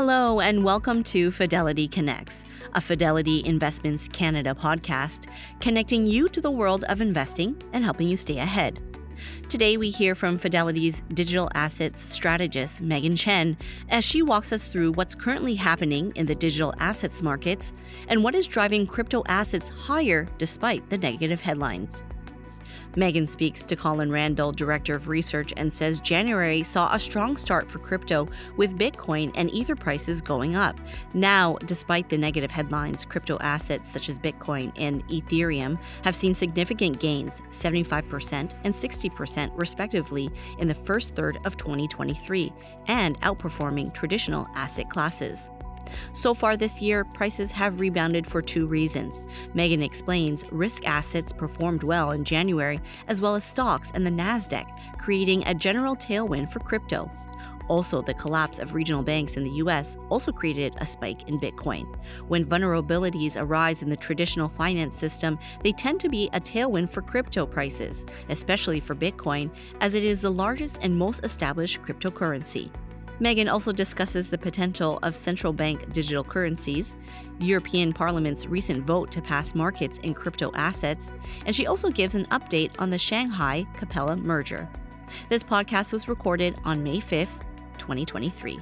Hello, and welcome to Fidelity Connects, a Fidelity Investments Canada podcast, connecting you to the world of investing and helping you stay ahead. Today, we hear from Fidelity's digital assets strategist, Meghan Chen, as she walks us through what's currently happening in the digital assets markets and what is driving crypto assets higher despite the negative headlines. Meghan speaks to Colin Randall, Director of Research, and says January saw a strong start for crypto with Bitcoin and Ether prices going up. Now, despite the negative headlines, crypto assets such as Bitcoin and Ethereum have seen significant gains 75% and 60% respectively in the first third of 2023 and outperforming traditional asset classes. So far this year, prices have rebounded for two reasons. Meghan explains risk assets performed well in January, as well as stocks and the NASDAQ, creating a general tailwind for crypto. Also, the collapse of regional banks in the US also created a spike in Bitcoin. When vulnerabilities arise in the traditional finance system, they tend to be a tailwind for crypto prices, especially for Bitcoin, as it is the largest and most established cryptocurrency. Meghan also discusses the potential of central bank digital currencies, European Parliament's recent vote to pass markets in crypto assets, and she also gives an update on the Shanghai Capella merger. This podcast was recorded on May 5th, 2023.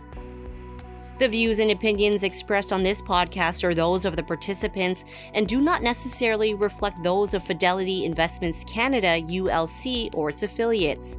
The views and opinions expressed on this podcast are those of the participants and do not necessarily reflect those of Fidelity Investments Canada, ULC, or its affiliates.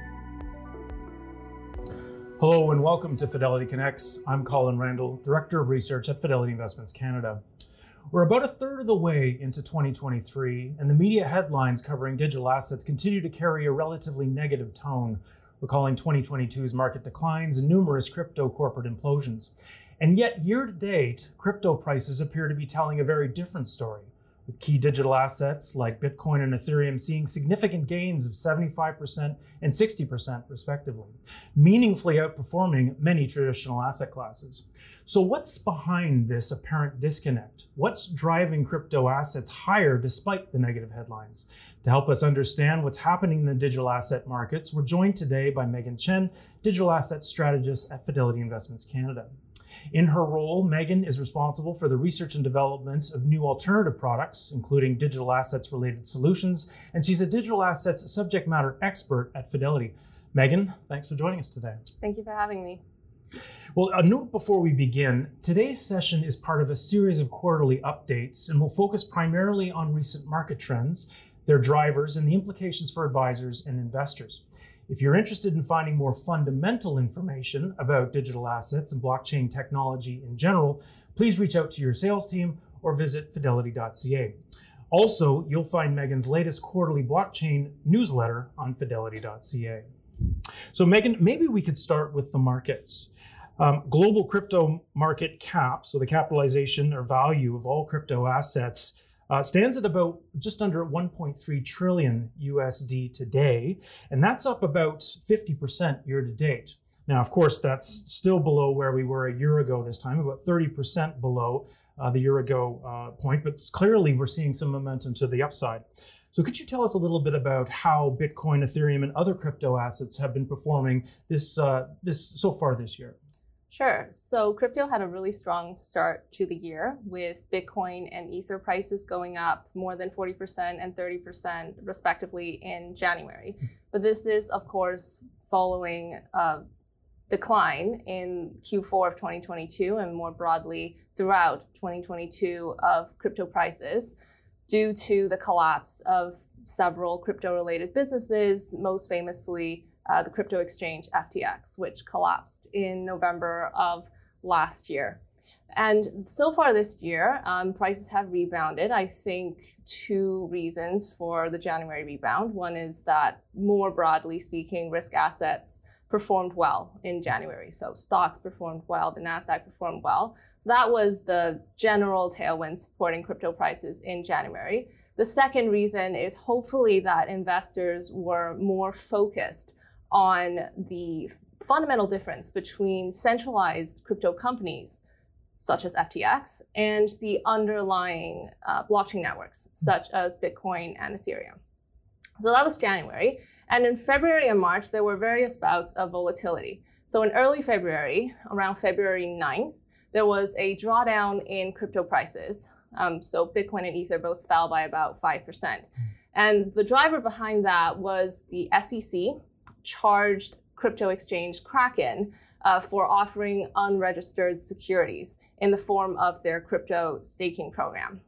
Hello and welcome to Fidelity Connects. I'm Colin Randall, Director of Research at Fidelity Investments Canada. We're about a third of the way into 2023, and the media headlines covering digital assets continue to carry a relatively negative tone, recalling 2022's market declines and numerous crypto corporate implosions. And yet, year to date, crypto prices appear to be telling a very different story with key digital assets like Bitcoin and Ethereum seeing significant gains of 75% and 60%, respectively, meaningfully outperforming many traditional asset classes. So, what's behind this apparent disconnect? What's driving crypto assets higher despite the negative headlines? To help us understand what's happening in the digital asset markets, we're joined today by Meghan Chen, digital asset strategist at Fidelity Investments Canada. In her role, Meghan is responsible for the research and development of new alternative products, including digital assets related solutions, and she's a digital assets subject matter expert at Fidelity. Meghan, thanks for joining us today. Thank you for having me. Well, a note before we begin today's session is part of a series of quarterly updates and will focus primarily on recent market trends, their drivers, and the implications for advisors and investors. If you're interested in finding more fundamental information about digital assets and blockchain technology in general, please reach out to your sales team or visit fidelity.ca. Also, you'll find Meghan's latest quarterly blockchain newsletter on fidelity.ca. So, Meghan, maybe we could start with the markets. Um, global crypto market cap, so the capitalization or value of all crypto assets, uh, stands at about just under 1.3 trillion USD today, and that's up about 50% year to date. Now, of course, that's still below where we were a year ago this time, about 30% below uh, the year ago uh, point, but clearly we're seeing some momentum to the upside. So, could you tell us a little bit about how Bitcoin, Ethereum, and other crypto assets have been performing this uh, this so far this year? Sure. So crypto had a really strong start to the year with Bitcoin and Ether prices going up more than 40% and 30% respectively in January. Hmm. But this is, of course, following a decline in Q4 of 2022 and more broadly throughout 2022 of crypto prices due to the collapse of several crypto related businesses, most famously uh, the crypto exchange FTX, which collapsed in November of last year. And so far this year, um, prices have rebounded. I think two reasons for the January rebound. One is that, more broadly speaking, risk assets performed well in January. So stocks performed well, the NASDAQ performed well. So that was the general tailwind supporting crypto prices in January. The second reason is hopefully that investors were more focused on the fundamental difference between centralized crypto companies such as FTX and the underlying uh, blockchain networks such as Bitcoin and Ethereum. So that was January. And in February and March, there were various bouts of volatility. So in early February, around February 9th, there was a drawdown in crypto prices. Um, so Bitcoin and Ether both fell by about 5%. And the driver behind that was the SEC charged crypto exchange Kraken uh, for offering unregistered securities in the form of their crypto staking program.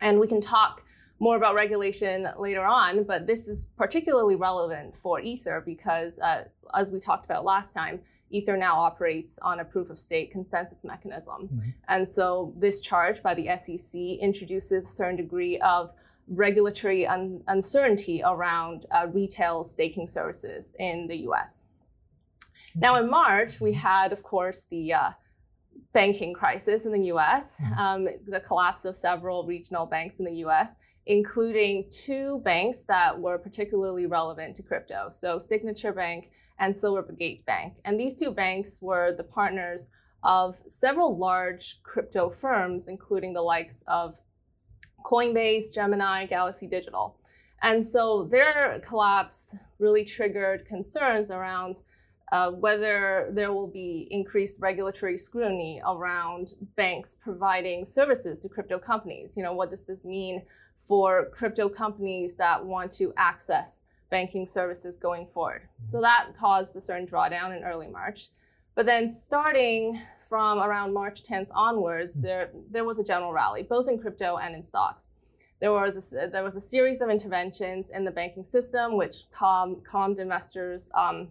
And we can talk more about regulation later on, but this is particularly relevant for Ether because, uh, as we talked about last time, Ether now operates on a proof of stake consensus mechanism. Mm-hmm. And so this charge by the SEC introduces a certain degree of regulatory un- uncertainty around uh, retail staking services in the US. Now, in March, we had, of course, the uh, banking crisis in the US, mm-hmm. um, the collapse of several regional banks in the US, including two banks that were particularly relevant to crypto. So, Signature Bank and Silvergate Bank. And these two banks were the partners of several large crypto firms, including the likes of Coinbase, Gemini, Galaxy Digital. And so their collapse really triggered concerns around uh, whether there will be increased regulatory scrutiny around banks providing services to crypto companies. You know, what does this mean for crypto companies that want to access banking services going forward? So that caused a certain drawdown in early March. But then starting from around March 10th onwards, hmm. there, there was a general rally, both in crypto and in stocks. There was a, there was a series of interventions in the banking system, which calm, calmed investors um,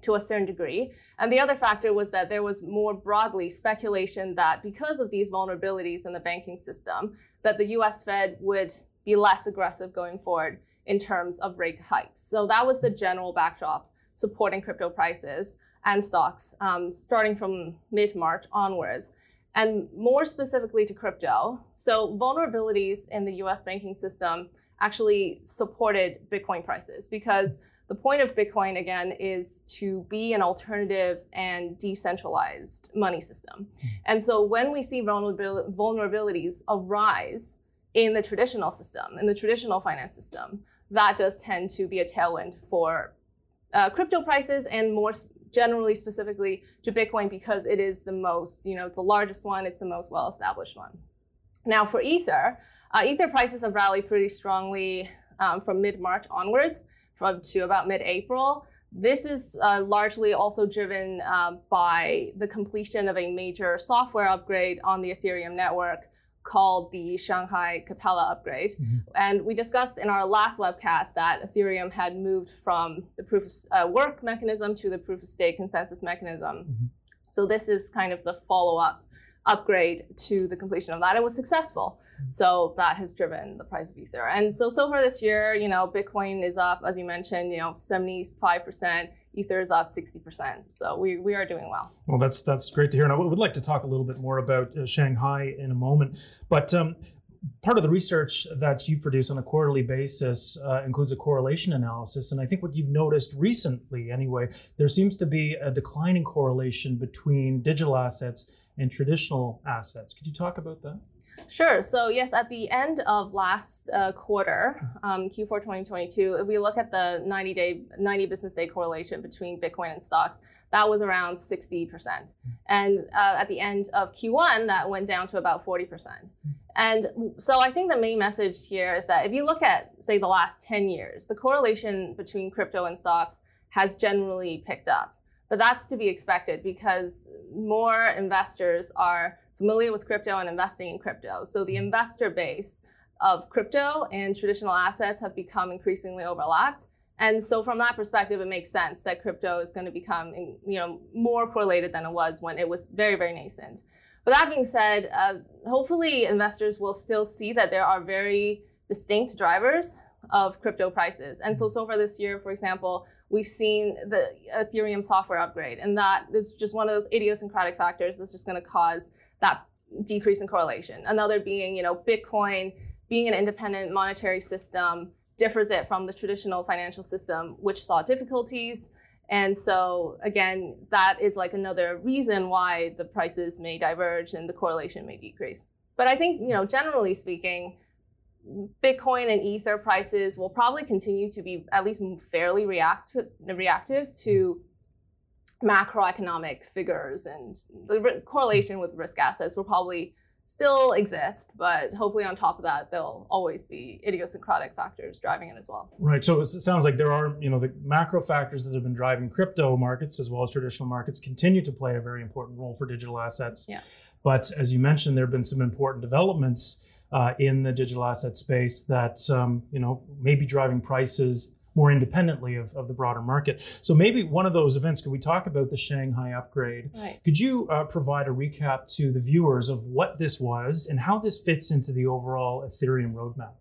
to a certain degree. And the other factor was that there was more broadly speculation that because of these vulnerabilities in the banking system, that the US Fed would be less aggressive going forward in terms of rate hikes. So that was the general backdrop supporting crypto prices and stocks um, starting from mid March onwards. And more specifically to crypto, so vulnerabilities in the US banking system actually supported Bitcoin prices because the point of Bitcoin, again, is to be an alternative and decentralized money system. Hmm. And so when we see vulnerabil- vulnerabilities arise in the traditional system, in the traditional finance system, that does tend to be a tailwind for uh, crypto prices and more generally specifically to Bitcoin because it is the most, you know, the largest one, it's the most well established one. Now for Ether, uh, Ether prices have rallied pretty strongly um, from mid March onwards from to about mid-April. This is uh, largely also driven uh, by the completion of a major software upgrade on the Ethereum network called the Shanghai Capella upgrade. Mm-hmm. And we discussed in our last webcast that Ethereum had moved from the proof of uh, work mechanism to the proof of stake consensus mechanism. Mm-hmm. So this is kind of the follow up upgrade to the completion of that. It was successful. So that has driven the price of Ether. And so, so far this year, you know, Bitcoin is up, as you mentioned, you know, 75%, Ether is up 60%. So we, we are doing well. Well, that's, that's great to hear. And I would like to talk a little bit more about uh, Shanghai in a moment. But um, part of the research that you produce on a quarterly basis uh, includes a correlation analysis. And I think what you've noticed recently, anyway, there seems to be a declining correlation between digital assets and traditional assets. Could you talk about that? Sure. So yes, at the end of last uh, quarter, um, Q4 2022, if we look at the 90 day, 90 business day correlation between Bitcoin and stocks, that was around 60%. And uh, at the end of Q1, that went down to about 40%. And so I think the main message here is that if you look at, say, the last 10 years, the correlation between crypto and stocks has generally picked up. But that's to be expected because more investors are familiar with crypto and investing in crypto. So the investor base of crypto and traditional assets have become increasingly overlapped. And so from that perspective, it makes sense that crypto is going to become you know, more correlated than it was when it was very, very nascent. But that being said, uh, hopefully investors will still see that there are very distinct drivers of crypto prices. And so, so far this year, for example, we've seen the Ethereum software upgrade, and that is just one of those idiosyncratic factors that's just going to cause that decrease in correlation. Another being, you know, Bitcoin being an independent monetary system differs it from the traditional financial system, which saw difficulties. And so, again, that is like another reason why the prices may diverge and the correlation may decrease. But I think, you know, generally speaking, Bitcoin and Ether prices will probably continue to be at least fairly react- reactive to macroeconomic figures, and the correlation with risk assets will probably still exist, but hopefully on top of that, there'll always be idiosyncratic factors driving it as well. Right. So it sounds like there are, you know, the macro factors that have been driving crypto markets as well as traditional markets continue to play a very important role for digital assets. Yeah. But as you mentioned, there have been some important developments uh, in the digital asset space that um, you know may be driving prices more independently of, of the broader market. So maybe one of those events, could we talk about the Shanghai upgrade? Right. Could you uh, provide a recap to the viewers of what this was and how this fits into the overall Ethereum roadmap?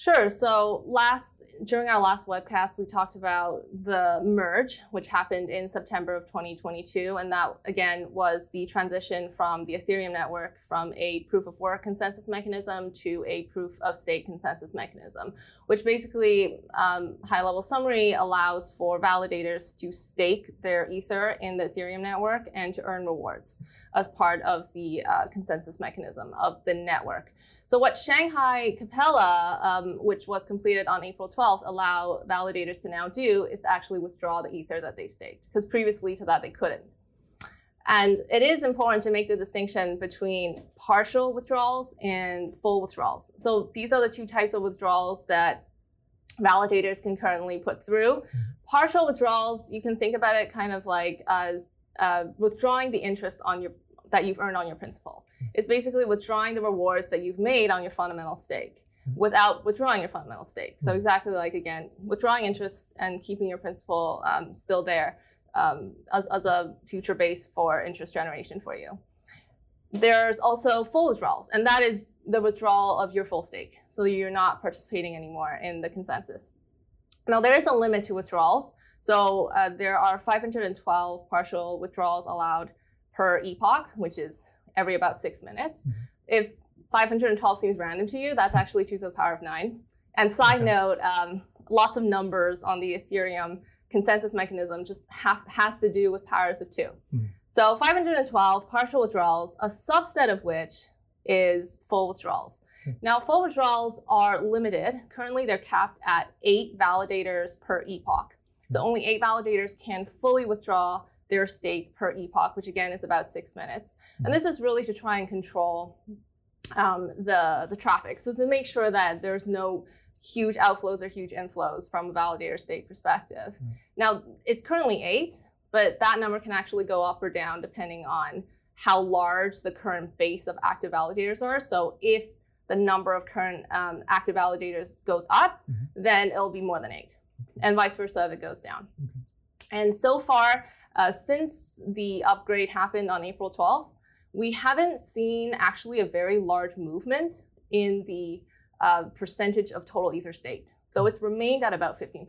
Sure. So last during our last webcast, we talked about the merge, which happened in September of 2022, and that again was the transition from the Ethereum network from a proof of work consensus mechanism to a proof of stake consensus mechanism, which basically, um, high level summary, allows for validators to stake their ether in the Ethereum network and to earn rewards as part of the uh, consensus mechanism of the network. So what Shanghai Capella, um, which was completed on April 12th, allow validators to now do is to actually withdraw the ether that they've staked, because previously to that they couldn't. And it is important to make the distinction between partial withdrawals and full withdrawals. So these are the two types of withdrawals that validators can currently put through. Mm-hmm. Partial withdrawals, you can think about it kind of like as uh, withdrawing the interest on your that you've earned on your principal. It's basically withdrawing the rewards that you've made on your fundamental stake without withdrawing your fundamental stake. So exactly like again, withdrawing interest and keeping your principal um, still there um, as, as a future base for interest generation for you. There's also full withdrawals, and that is the withdrawal of your full stake. So you're not participating anymore in the consensus. Now there is a limit to withdrawals. So uh, there are 512 partial withdrawals allowed per epoch, which is every about six minutes. Mm-hmm. If 512 seems random to you, that's actually 2 to the power of 9. And side okay. note, um, lots of numbers on the Ethereum consensus mechanism just have, has to do with powers of 2. Mm-hmm. So 512 partial withdrawals, a subset of which is full withdrawals. Okay. Now, full withdrawals are limited. Currently, they're capped at eight validators per epoch. So mm-hmm. only eight validators can fully withdraw their stake per epoch, which again is about six minutes. And mm-hmm. this is really to try and control um, the, the traffic. So to make sure that there's no huge outflows or huge inflows from a validator state perspective. Mm-hmm. Now, it's currently eight, but that number can actually go up or down depending on how large the current base of active validators are. So if the number of current um, active validators goes up, mm-hmm. then it'll be more than eight, and vice versa if it goes down. And so far, uh, since the upgrade happened on April 12th, we haven't seen actually a very large movement in the uh, percentage of total ether staked. So it's remained at about 15%.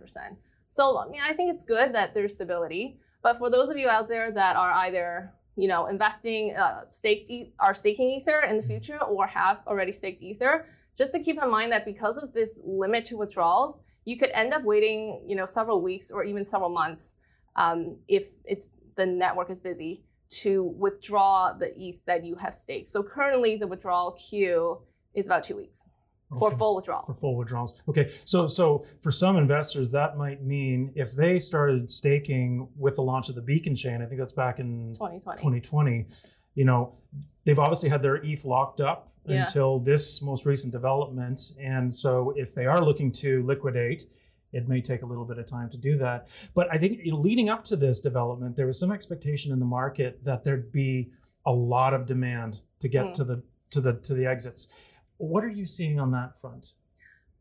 So I, mean, I think it's good that there's stability. But for those of you out there that are either you know investing uh, staked e- are staking ether in the future or have already staked ether, just to keep in mind that because of this limit to withdrawals, you could end up waiting you know several weeks or even several months um, if it's the network is busy to withdraw the ETH that you have staked. So currently the withdrawal queue is about two weeks okay. for full withdrawals. For full withdrawals. Okay. So so for some investors that might mean if they started staking with the launch of the Beacon chain, I think that's back in 2020. 2020, you know, they've obviously had their ETH locked up yeah. until this most recent development. And so if they are looking to liquidate, it may take a little bit of time to do that. But I think leading up to this development, there was some expectation in the market that there'd be a lot of demand to get mm. to the to the to the exits. What are you seeing on that front?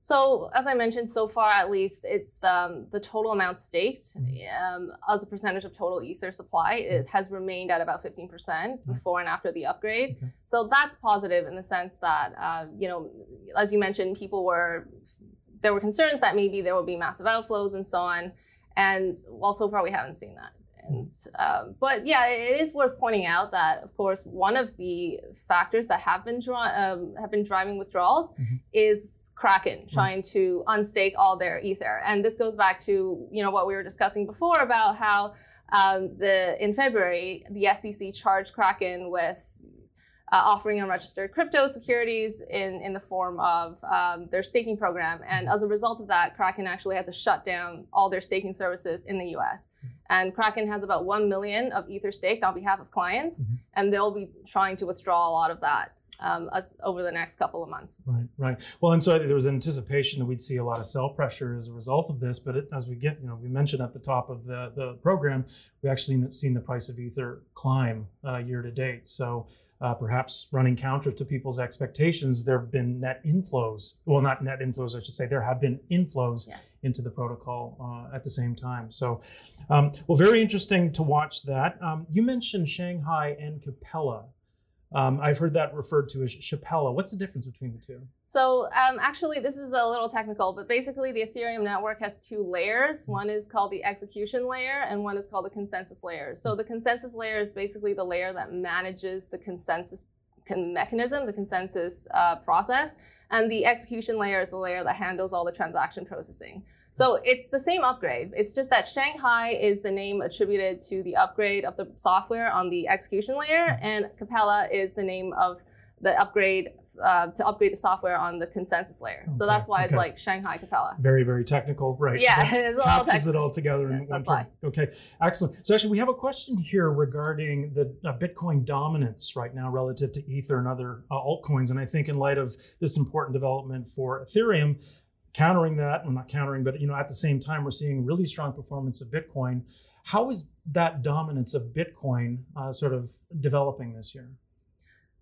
So, as I mentioned, so far at least, it's um, the total amount staked mm-hmm. um, as a percentage of total Ether supply. It mm-hmm. has remained at about 15% mm-hmm. before and after the upgrade. Okay. So, that's positive in the sense that, uh, you know, as you mentioned, people were there were concerns that maybe there would be massive outflows and so on. And well, so far we haven't seen that. And um, but yeah, it is worth pointing out that of course one of the factors that have been draw- um, have been driving withdrawals Mhm. is Kraken trying to unstake all their ether, and this goes back to you know what we were discussing before about how um, the in February the SEC charged Kraken with uh, offering unregistered crypto securities in, in the form of um, their staking program. And as a result of that, Kraken actually had to shut down all their staking services in the US. And Kraken has about 1 million of Ether staked on behalf of clients, Mhm. and they'll be trying to withdraw a lot of that um, as, over the next couple of months. Right, right. Well, and so there was anticipation that we'd see a lot of sell pressure as a result of this. But it, as we get, you know, we mentioned at the top of the, the program, we actually seen the price of Ether climb uh, year to date. So uh, perhaps running counter to people's expectations, there have been net inflows. Well, not net inflows, I should say. There have been inflows Yes. into the protocol uh, at the same time. So, um, well, very interesting to watch that. Um, you mentioned Shanghai and Capella. Um, I've heard that referred to as Shapella. What's the difference between the two? So um, actually, this is a little technical, but basically, the Ethereum network has two layers. One is called the execution layer, and one is called the consensus layer. So the consensus layer is basically the layer that manages the consensus con- mechanism, the consensus uh, process, and the execution layer is the layer that handles all the transaction processing. So it's the same upgrade. It's just that Shanghai is the name attributed to the upgrade of the software on the execution layer, and Capella is the name of the upgrade uh, to upgrade the software on the consensus layer. So that's why it's like Shanghai Capella. Very, very technical, right? Yeah, That it's a little captures it all together in Yes, one that's term. Okay, excellent. So actually, we have a question here regarding the uh, Bitcoin dominance right now relative to Ether and other uh, altcoins, and I think in light of this important development for Ethereum, countering that, well, not countering, but you know, at the same time, we're seeing really strong performance of Bitcoin. How is that dominance of Bitcoin uh, sort of developing this year?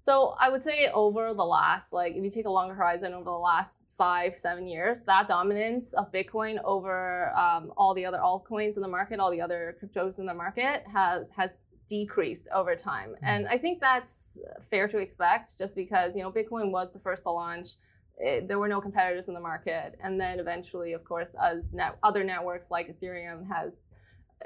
So I would say over the last, like if you take a longer horizon over the last five, seven years, that dominance of Bitcoin over um, all the other altcoins in the market, all the other cryptos in the market has has decreased over time. And I think that's fair to expect just because, you know, Bitcoin was the first to launch. It, there were no competitors in the market. And then eventually, of course, as net, other networks like Ethereum has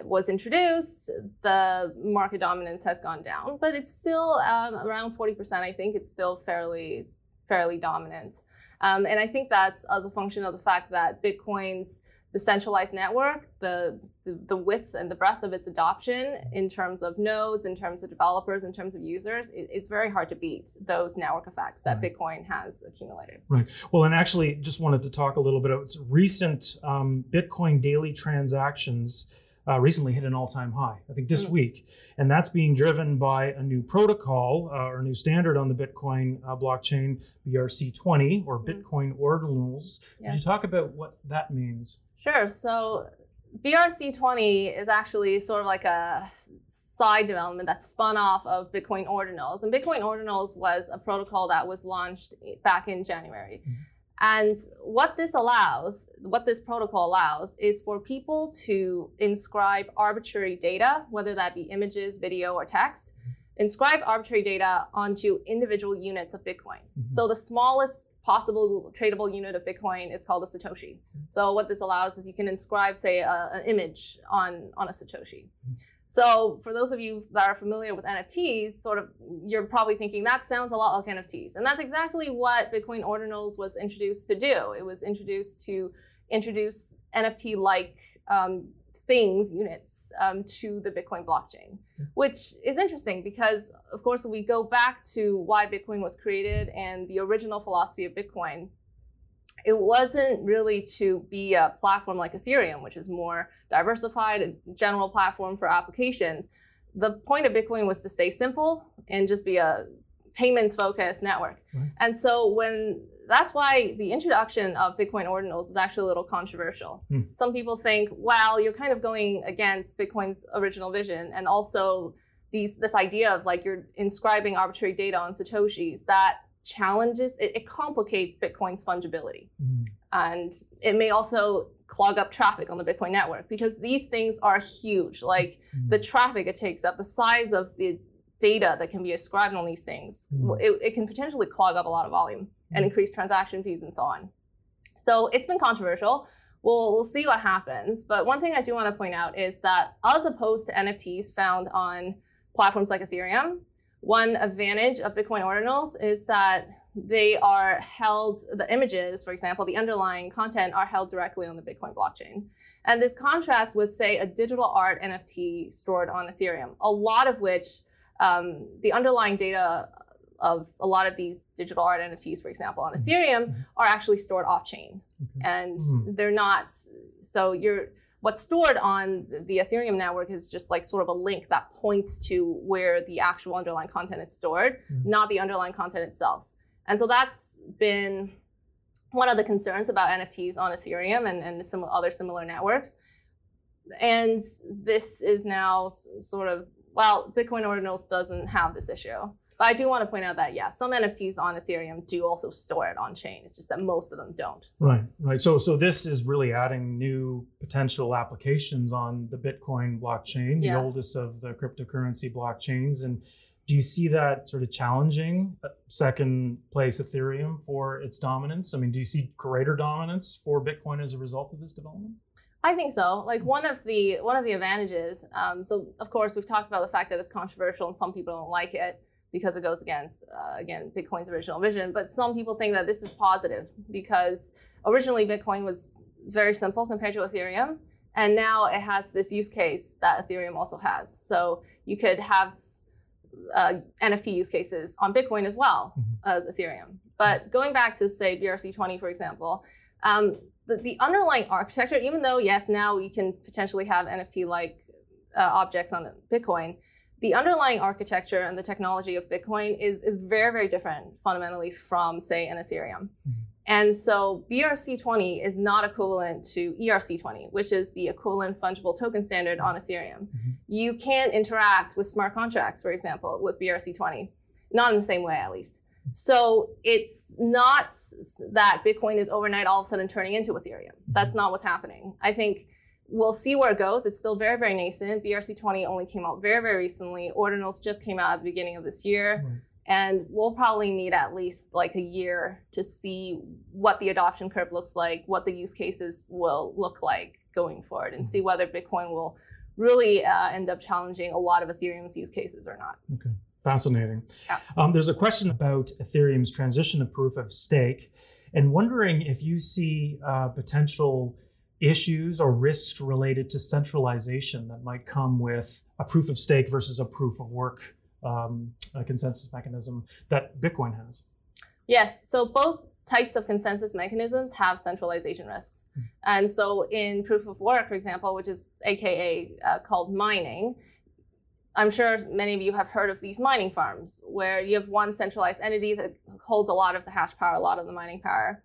was introduced, the market dominance has gone down, but it's still um, around 40%. I think it's still fairly fairly dominant. Um, and I think that's as a function of the fact that Bitcoin's decentralized network, the, the the width and the breadth of its adoption in terms of nodes, in terms of developers, in terms of users, it, it's very hard to beat those network effects that Right. Bitcoin has accumulated. Right. Well, and actually, just wanted to talk a little bit about recent um, Bitcoin daily transactions. Uh, recently hit an all-time high, I think this Mm. week, and that's being driven by a new protocol uh, or a new standard on the Bitcoin uh, blockchain, BRC20 or Mm. Bitcoin Ordinals. Could you talk about what that means? Sure. So BRC20 is actually sort of like a side development that spun off of Bitcoin Ordinals. And Bitcoin Ordinals was a protocol that was launched back in January. Mhm. And what this allows, what this protocol allows, is for people to inscribe arbitrary data, whether that be images, video, or text, inscribe arbitrary data onto individual units of Bitcoin. Mhm. So the smallest possible tradable unit of Bitcoin is called a Satoshi. So what this allows is you can inscribe, say, a, an image on on a Satoshi. So for those of you that are familiar with NFTs, sort of, you're probably thinking that sounds a lot like NFTs, and that's exactly what Bitcoin Ordinals was introduced to do. It was introduced to introduce NFT-like um, things, units, um, to the Bitcoin blockchain, which is interesting because, of course, we go back to why Bitcoin was created and the original philosophy of Bitcoin it wasn't really to be a platform like Ethereum, which is more diversified, a general platform for applications. The point of Bitcoin was to stay simple and just be a payments focused network. Right. And so when that's why the introduction of Bitcoin ordinals is actually a little controversial. Hmm. Some people think, well, you're kind of going against Bitcoin's original vision and also these this idea of like you're inscribing arbitrary data on satoshis that challenges it, it complicates bitcoin's fungibility Mm, and it may also clog up traffic on the bitcoin network because these things are huge like mm. the traffic it takes up the size of the data that can be ascribed on these things Mm. it, it can potentially clog up a lot of volume and Mm. increase transaction fees and so on so it's been controversial we'll we'll see what happens. But one thing I do want to point out is that as opposed to NFTs found on platforms like Ethereum, one advantage of Bitcoin ordinals is that they are held, the images, for example, the underlying content are held directly on the Bitcoin blockchain. And this contrasts with, say, a digital art NFT stored on Ethereum, a lot of which um, the underlying data of a lot of these digital art NFTs, for example, on Ethereum, mm-hmm. are actually stored off chain. Okay. And mm-hmm. they're not, so you're, what's stored on the Ethereum network is just like sort of a link that points to where the actual underlying content is stored, mm-hmm. not the underlying content itself. And so that's been one of the concerns about NFTs on Ethereum and, and some other similar networks. And this is now sort of, well, Bitcoin Ordinals doesn't have this issue. But I do want to point out that, yeah, some NFTs on Ethereum do also store it on chain. It's just that most of them don't. So. Right, right. So, so this is really adding new potential applications on the Bitcoin blockchain, yeah. the oldest of the cryptocurrency blockchains. And do you see that sort of challenging uh, second place Ethereum for its dominance? I mean, do you see greater dominance for Bitcoin as a result of this development? I think so. Like one of the one of the advantages. Um, so of course we've talked about the fact that it's controversial and some people don't like it because it goes against uh, again Bitcoin's original vision. But some people think that this is positive because originally Bitcoin was very simple compared to Ethereum, and now it has this use case that Ethereum also has. So you could have uh, NFT use cases on Bitcoin as well mm-hmm. as Ethereum. But going back to say BRC20, for example, um, the, the, underlying architecture, even though yes, now we can potentially have NFT-like uh, objects on Bitcoin, the underlying architecture and the technology of Bitcoin is is very very different fundamentally from say an Ethereum. Mm-hmm. And so BRC20 is not equivalent to ERC20, which is the equivalent fungible token standard on Ethereum. Mm-hmm. You can't interact with smart contracts, for example, with BRC20, not in the same way at least. So it's not that Bitcoin is overnight all of a sudden turning into Ethereum. That's mm-hmm. not what's happening. I think we'll see where it goes. It's still very, very nascent. BRC20 only came out very, very recently. Ordinals just came out at the beginning of this year. Right. And we'll probably need at least like a year to see what the adoption curve looks like, what the use cases will look like going forward, and see mm-hmm. whether Bitcoin will really uh, end up challenging a lot of Ethereum's use cases or not. Okay, fascinating. Yeah. Um, there's a question about Ethereum's transition to proof of stake, and wondering if you see uh, potential issues or risks related to centralization that might come with a proof of stake versus a proof of work um, consensus mechanism that Bitcoin has. Yes, so both types of consensus mechanisms have centralization risks. Mm-hmm. And so in proof of work, for example, which is AKA uh, called mining, I'm sure many of you have heard of these mining farms where you have one centralized entity that holds a lot of the hash power, a lot of the mining power.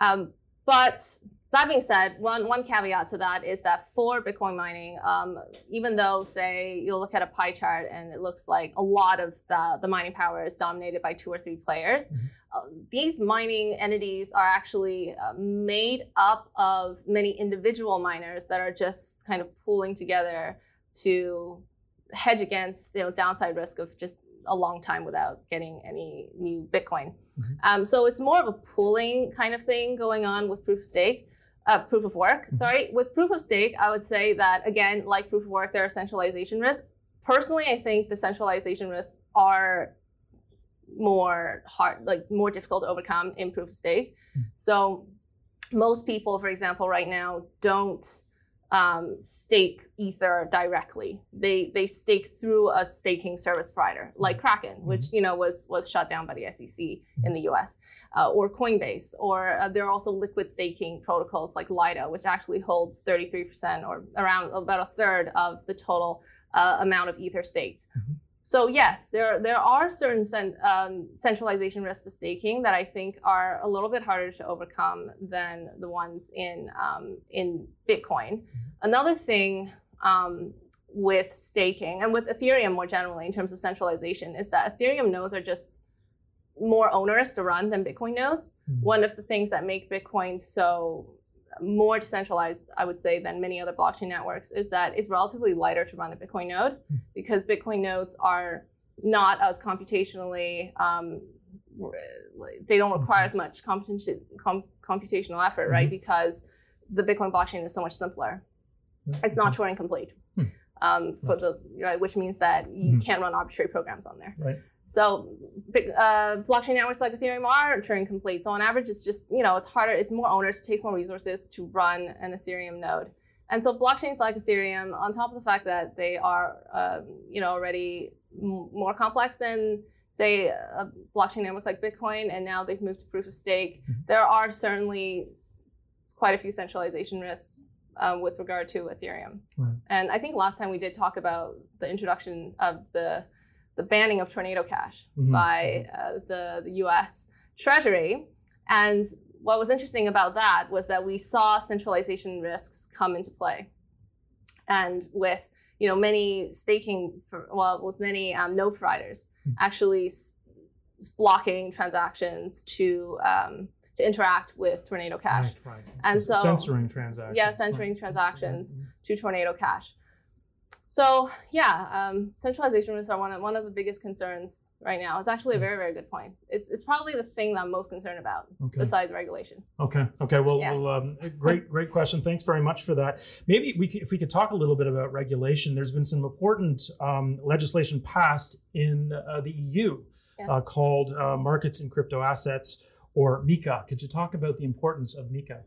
Um, but that being said, one, one caveat to that is that for Bitcoin mining, um, even though, say, you'll look at a pie chart and it looks like a lot of the, the mining power is dominated by two or three players, mm-hmm. uh, these mining entities are actually uh, made up of many individual miners that are just kind of pooling together to hedge against you know downside risk of just a long time without getting any new Bitcoin. Mm-hmm. Um, so it's more of a pooling kind of thing going on with proof of stake uh, proof of work. Mm-hmm. Sorry, with proof of stake, I would say that again, like proof of work, there are centralization risks. Personally, I think the centralization risks are more hard, like more difficult to overcome in proof of stake. Mm-hmm. So most people, for example, right now don't um, stake Ether directly. They they stake through a staking service provider like mm-hmm. Kraken, which mm-hmm. you know was was shut down by the SEC in the U.S. Uh, or Coinbase, or uh, there are also liquid staking protocols like Lido, which actually holds 33% or around about a third of the total uh, amount of Ether staked. Mm-hmm. So yes, there there are certain cent, um, centralization risks to staking that I think are a little bit harder to overcome than the ones in um, in Bitcoin. Mm-hmm. Another thing um, with staking and with Ethereum more generally in terms of centralization is that Ethereum nodes are just more onerous to run than Bitcoin nodes. Mm-hmm. One of the things that make Bitcoin so more decentralized, I would say, than many other blockchain networks is that it's relatively lighter to run a Bitcoin node hmm. because Bitcoin nodes are not as computationally, um, they don't require as much computation, com- computational effort, right? Mm-hmm. Because the Bitcoin blockchain is so much simpler. It's not Turing complete. Hmm. Um, for the right, which means that you Mhm. can't run arbitrary programs on there. Right. So, uh, blockchain networks like Ethereum are Turing complete. So on average, it's just you know it's harder, it's more onerous, it takes more resources to run an Ethereum node. And so blockchains like Ethereum, on top of the fact that they are um, you know already m- more complex than say a blockchain network like Bitcoin, and now they've moved to proof of stake. Mhm. There are certainly quite a few centralization risks um, with regard to Ethereum. Right. And I think last time we did talk about the introduction of the the banning of Tornado Cash Mhm. by uh, the, the US Treasury. And what was interesting about that was that we saw centralization risks come into play. And with you know many staking, for, well, with many um, node providers Mhm. actually s- blocking transactions to um, to interact with Tornado Cash Right, right. And So so- censoring transactions. Yeah, censoring Right. transactions. Mhm. to Tornado Cash. So yeah, um, centralization risks are one of, one of the biggest concerns right now. It's actually a very very good point. It's it's probably the thing that I'm most concerned about Okay. besides regulation. Okay. Okay. Well, Yeah. well um, great, great question. Thanks very much for that. Maybe we, could, if we could talk a little bit about regulation. There's been some important um, legislation passed in uh, the EU Yes. uh, called uh, Markets in Crypto Assets, or MiCA. Could you talk about the importance of MiCA?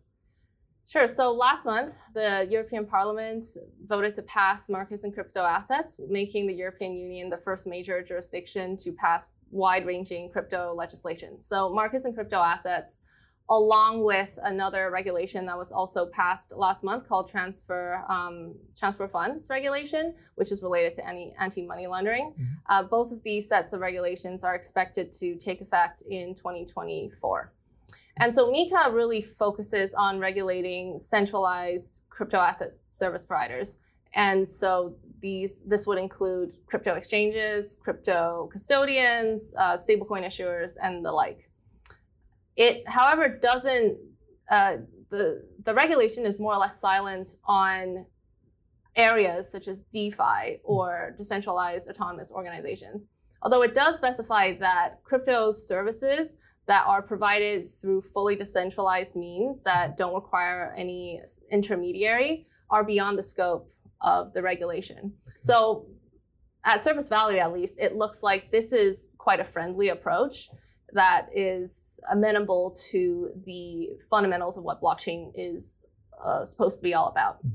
Sure. So last month, the European Parliament voted to pass markets in crypto assets, making the European Union the first major jurisdiction to pass wide-ranging crypto legislation. So markets in crypto assets, along with another regulation that was also passed last month called transfer um, transfer funds regulation, which is related to any anti-money laundering. Mhm. Uh, both of these sets of regulations are expected to take effect in 2024. And so MiCA really focuses on regulating centralized crypto asset service providers. And so these this would include crypto exchanges, crypto custodians, uh, stablecoin issuers, and the like. It, however, doesn't uh, the the regulation is more or less silent on areas such as DeFi or decentralized autonomous organizations. Although it does specify that crypto services that are provided through fully decentralized means that don't require any intermediary are beyond the scope of the regulation. So, at surface value, at least, it looks like this is quite a friendly approach that is amenable to the fundamentals of what blockchain is uh, supposed to be all about, Mhm.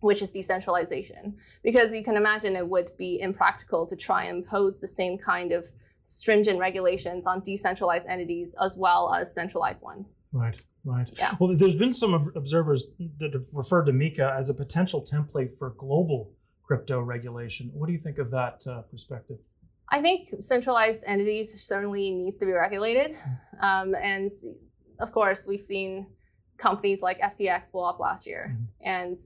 which is decentralization. Because you can imagine it would be impractical to try and impose the same kind of stringent regulations on decentralized entities as well as centralized ones. Right. Right. Yeah. Well, there's been some observers that have referred to MiCA as a potential template for global crypto regulation. What do you think of that uh, perspective? I think centralized entities certainly needs to be regulated, um, and of course we've seen companies like FTX blow up last year, Mhm. and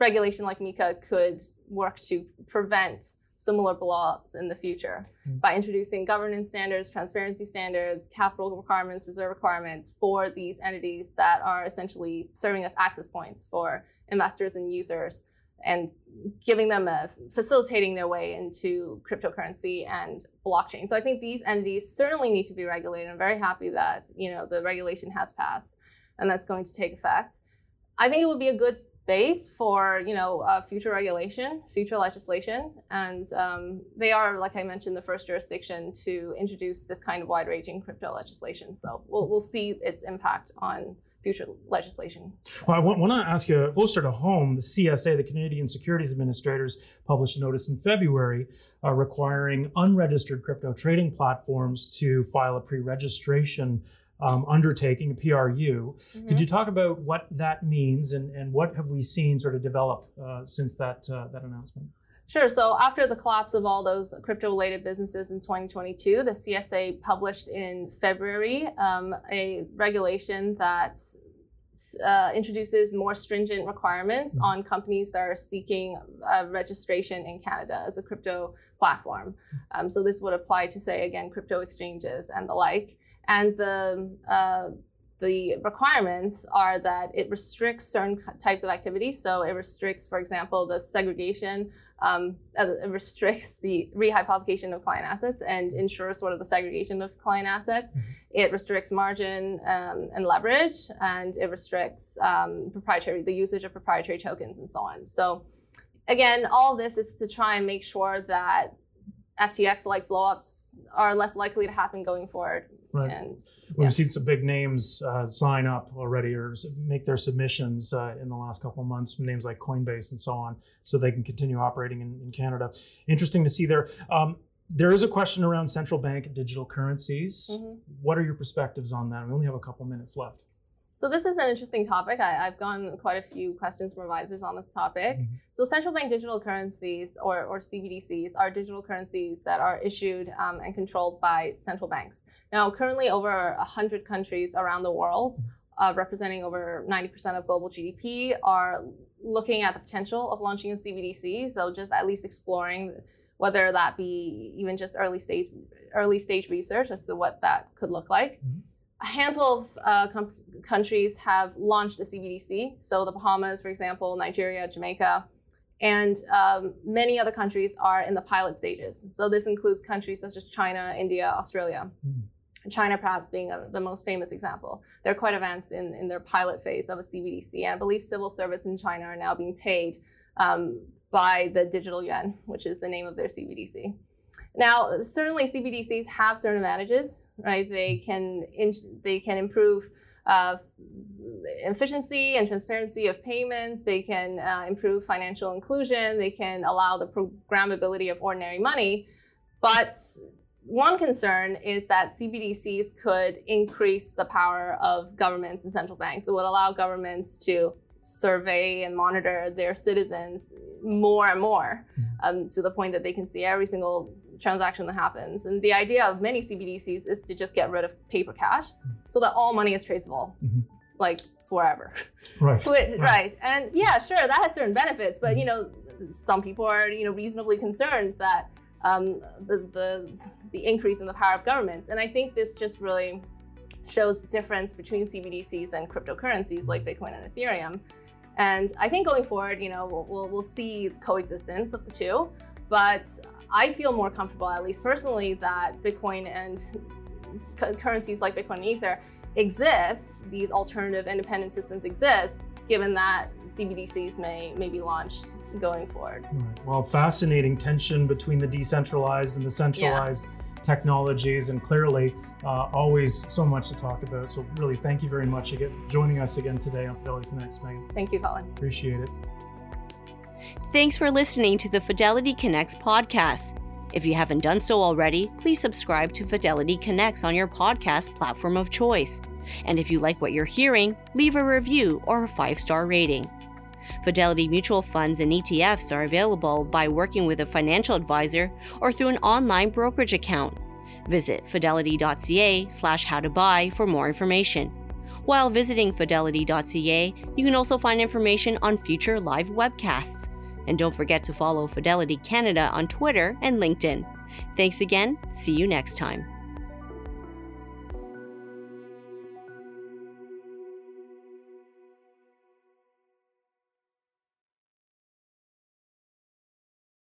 regulation like MiCA could work to prevent similar blowups in the future Mhm. by introducing governance standards, transparency standards, capital requirements, reserve requirements for these entities that are essentially serving as access points for investors and users and giving them a facilitating their way into cryptocurrency and blockchain. So I think these entities certainly need to be regulated. I'm very happy that you know the regulation has passed and that's going to take effect. I think it would be a good base for you know uh, future regulation, future legislation, and um, they are, like I mentioned, the first jurisdiction to introduce this kind of wide-ranging crypto legislation. So we'll we'll see its impact on future legislation. Well, I want, want to ask you closer to home. The CSA, the Canadian Securities Administrators, published a notice in February uh, requiring unregistered crypto trading platforms to file a pre-registration um, undertaking, a PRU. Could you talk about what that means and, and what have we seen sort of develop uh, since that uh, that announcement? Sure. So after the collapse of all those crypto-related businesses in 2022, the CSA published in February um, a regulation that uh, introduces more stringent requirements Mhm. on companies that are seeking uh, registration in Canada as a crypto platform. Um, so this would apply to, say, again, crypto exchanges and the like. And the uh, the requirements are that it restricts certain types of activities. So it restricts, for example, the segregation, um, uh, it restricts the rehypothecation of client assets and ensures sort of the segregation of client assets. Mm-hmm. It restricts margin um, and leverage, and it restricts um, proprietary the usage of proprietary tokens and so on. So again, all this is to try and make sure that FTX like blowups are less likely to happen going forward. Right. And we've seen some big names uh, sign up already or make their submissions uh, in the last couple of months. Names like Coinbase and so on, so they can continue operating in, in Canada. Interesting to see there. Um, there is a question around central bank digital currencies. Mm-hmm. What are your perspectives on that? We only have a couple minutes left. So this is an interesting topic. I, have gotten quite a few questions from advisors on this topic. Mm-hmm. So central bank digital currencies or, or CBDCs are digital currencies that are issued um, and controlled by central banks. Now, currently over 100 countries around the world, uh, representing over 90% of global GDP, are looking at the potential of launching a CBDC. So just at least exploring whether that be even just early stage early stage research as to what that could look like. Mm-hmm a handful of uh, com- countries have launched a CBDC. So the Bahamas, for example, Nigeria, Jamaica, and um, many other countries are in the pilot stages. So this includes countries such as China, India, Australia. Mm. China perhaps being a, the most famous example. They're quite advanced in, in their pilot phase of a CBDC. And I believe civil servants in China are now being paid um, by the digital yuan, which is the name of their CBDC. Now, certainly CBDCs have certain advantages, right? They can in, they can improve uh, efficiency and transparency of payments. They can uh, improve financial inclusion. They can allow the programmability of ordinary money. But one concern is that CBDCs could increase the power of governments and central banks. It would allow governments to survey and monitor their citizens more and more mm-hmm. um, to the point that they can see every single transaction that happens. And the idea of many CBDCs is to just get rid of paper cash so that all money is traceable, mm-hmm. like forever. Right. Which, right. right. And yeah, sure, that has certain benefits, but you know, some people are you know reasonably concerned that um, the, the the increase in the power of governments. And I think this just really shows the difference between CBDCs and cryptocurrencies like Bitcoin and Ethereum. And I think going forward, you know, we'll, we'll, we'll see coexistence of the two. But I feel more comfortable, at least personally, that Bitcoin and currencies like Bitcoin and Ether exist, these alternative independent systems exist, given that CBDCs may, may be launched going forward. Right. Well, fascinating tension between the decentralized and the centralized. Yeah technologies, and clearly uh, always so much to talk about. So really, thank you very much again joining us again today on Fidelity Connects, Meghan. Thank you, Colin. Appreciate it. Thanks for listening to the Fidelity Connects podcast. If you haven't done so already, please subscribe to Fidelity Connects on your podcast platform of choice. And if you like what you're hearing, leave a review or a five star rating. Fidelity mutual funds and ETFs are available by working with a financial advisor or through an online brokerage account. Visit fidelity.ca slash how to buy for more information. While visiting fidelity.ca, you can also find information on future live webcasts. And don't forget to follow Fidelity Canada on Twitter and LinkedIn. Thanks again. See you next time.